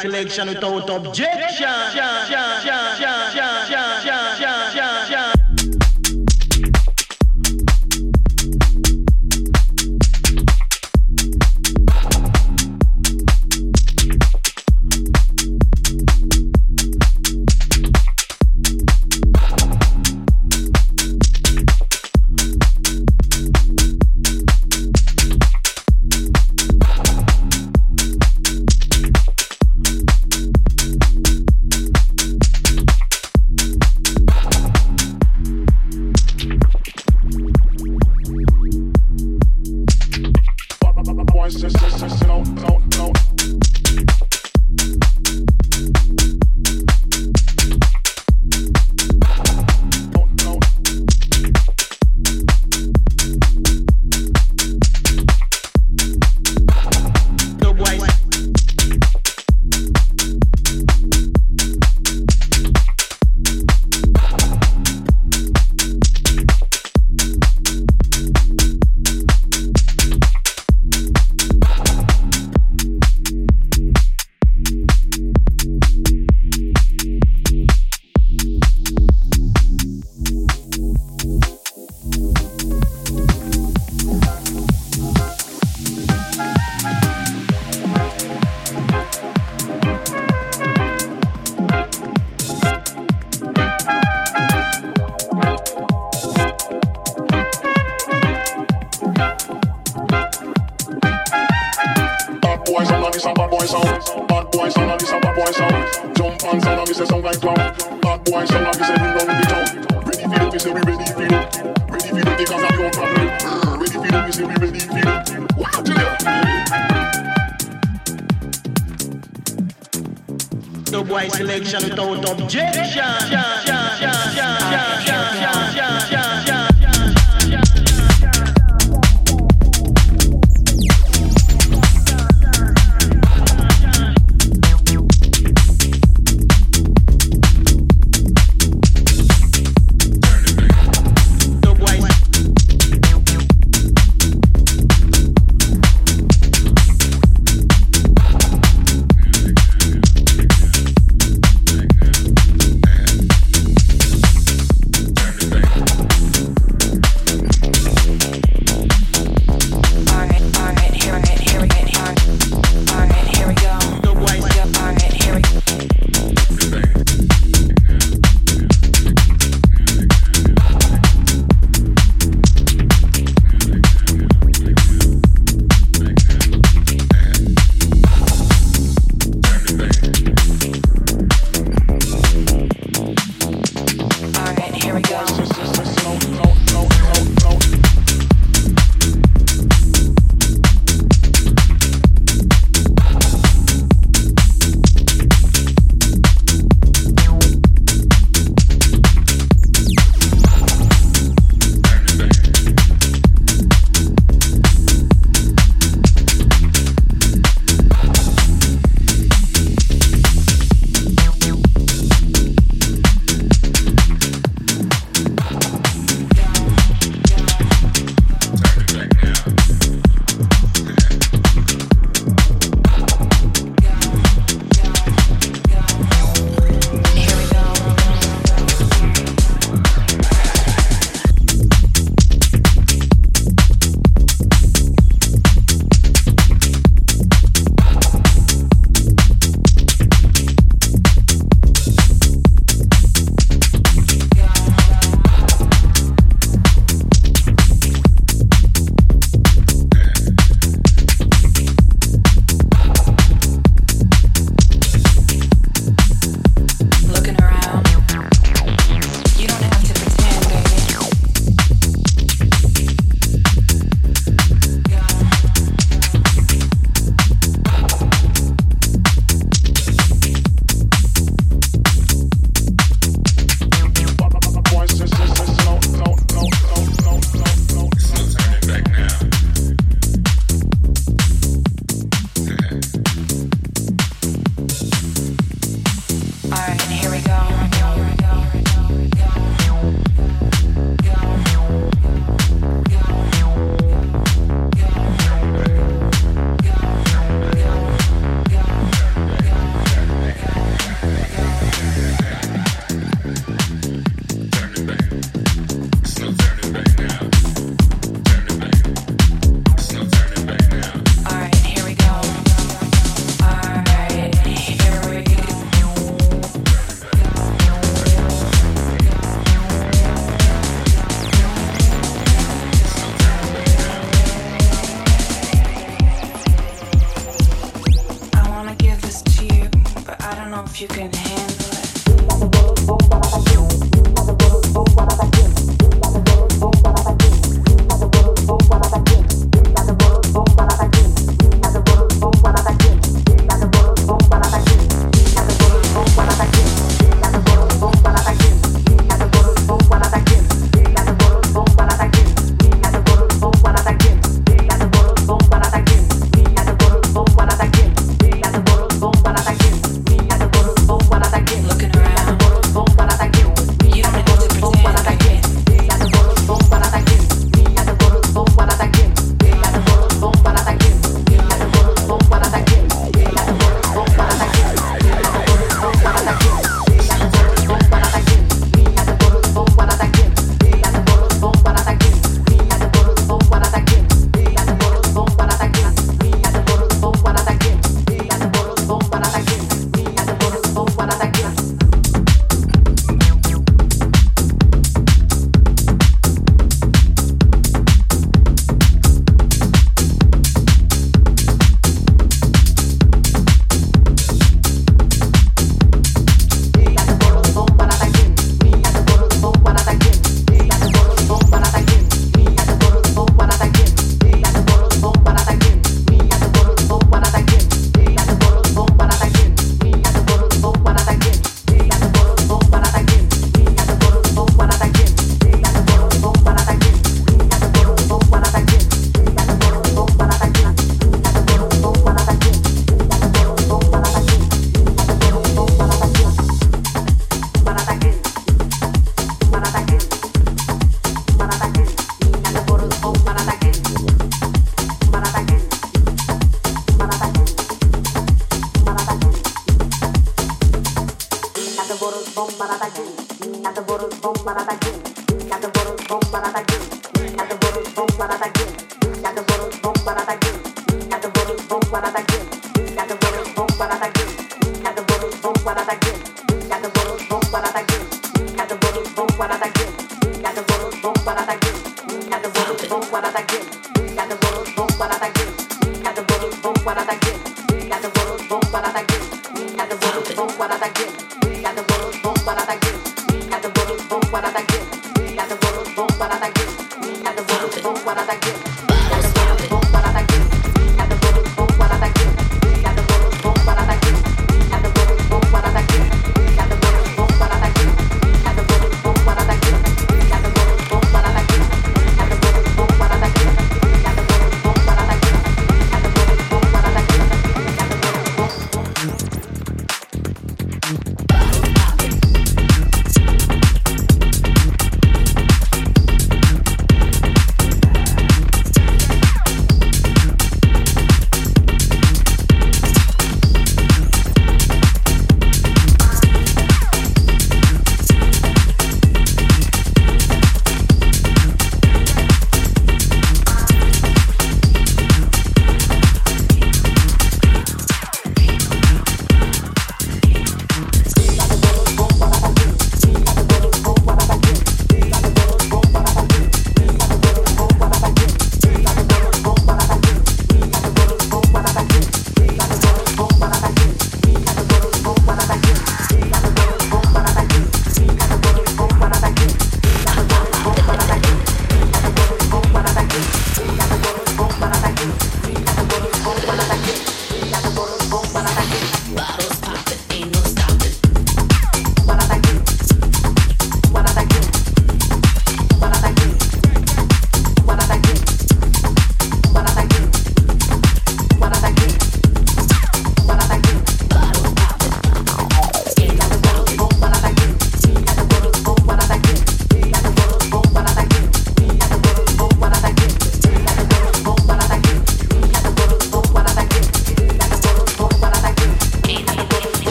selection without objection.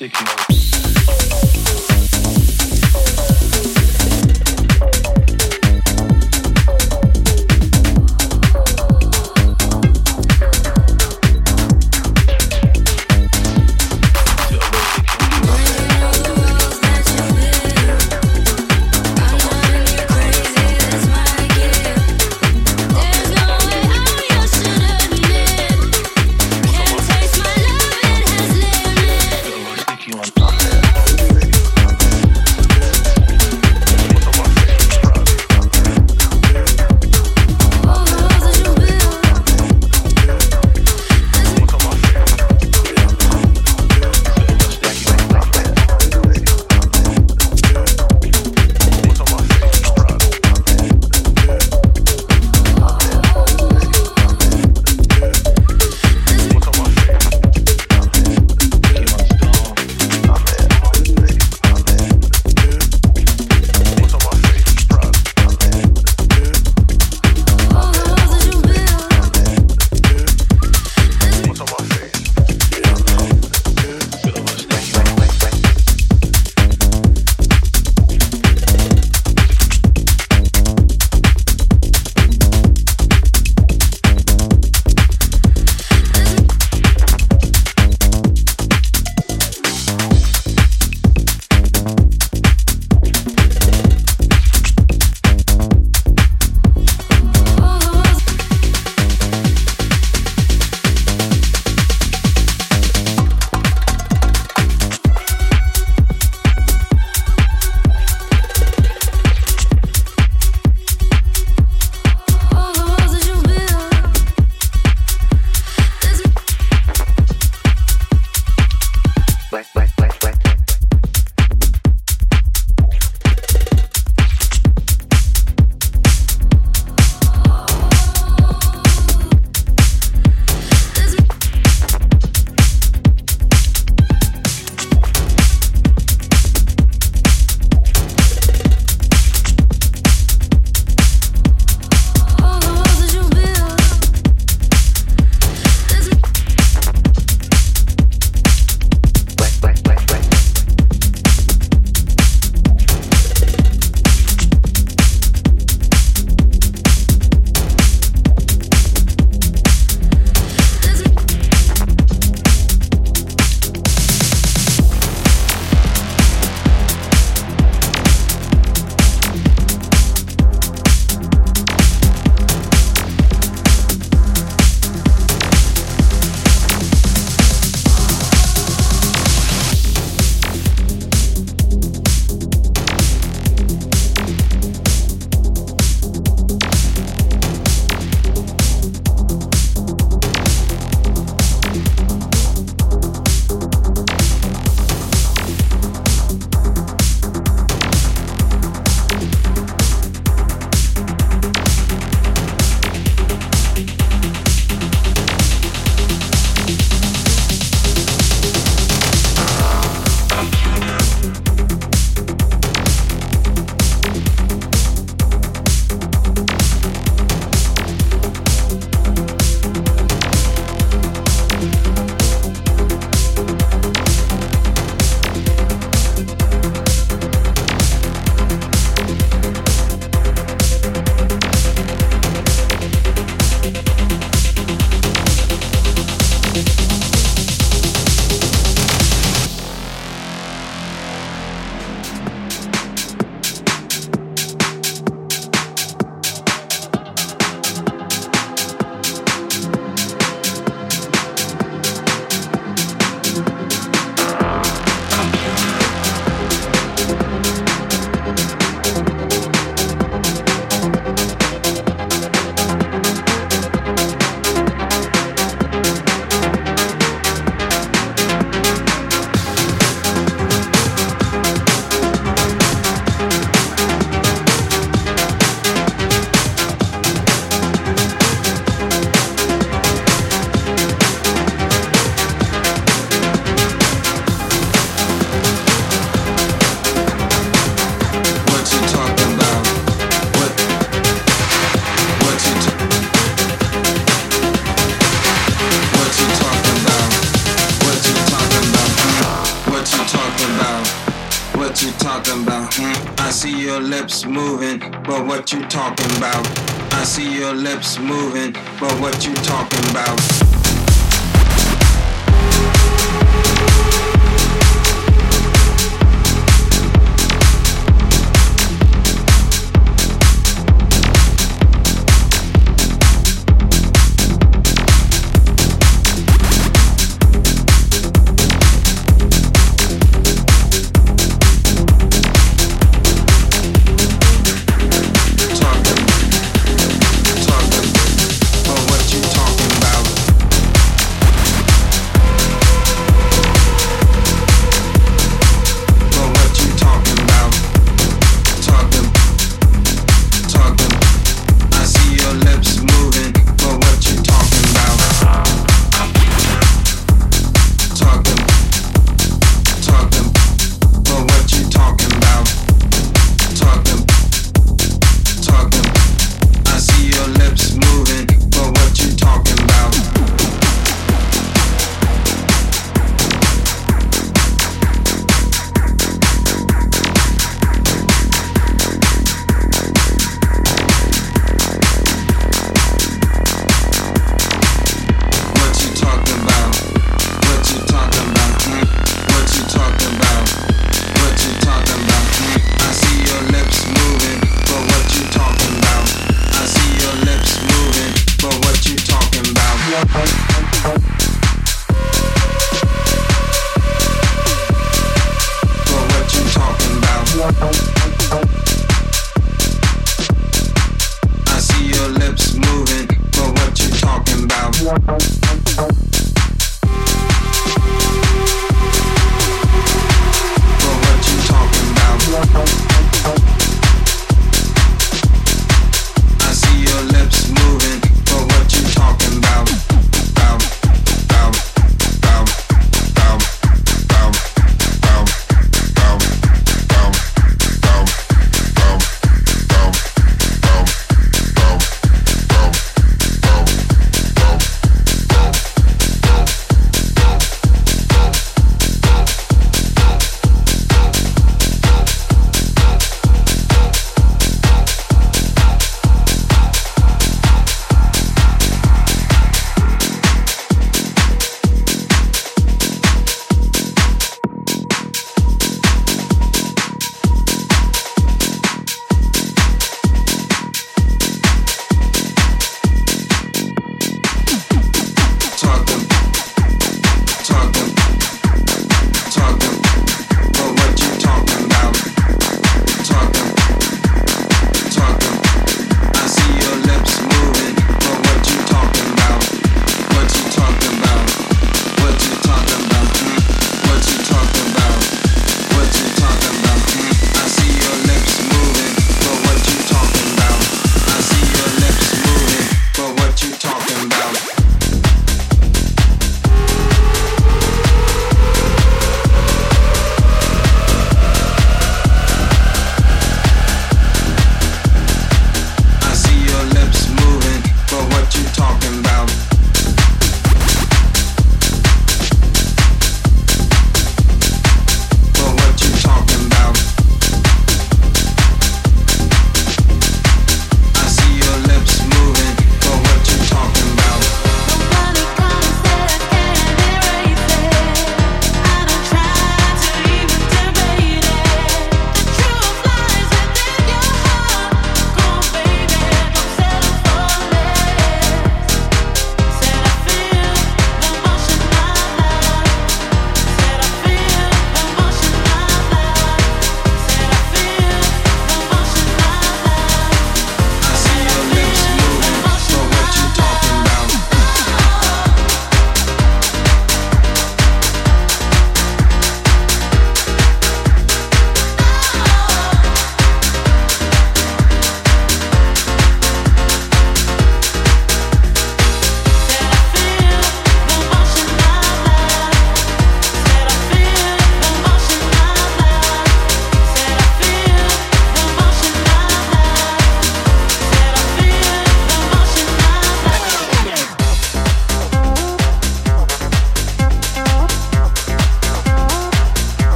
sticking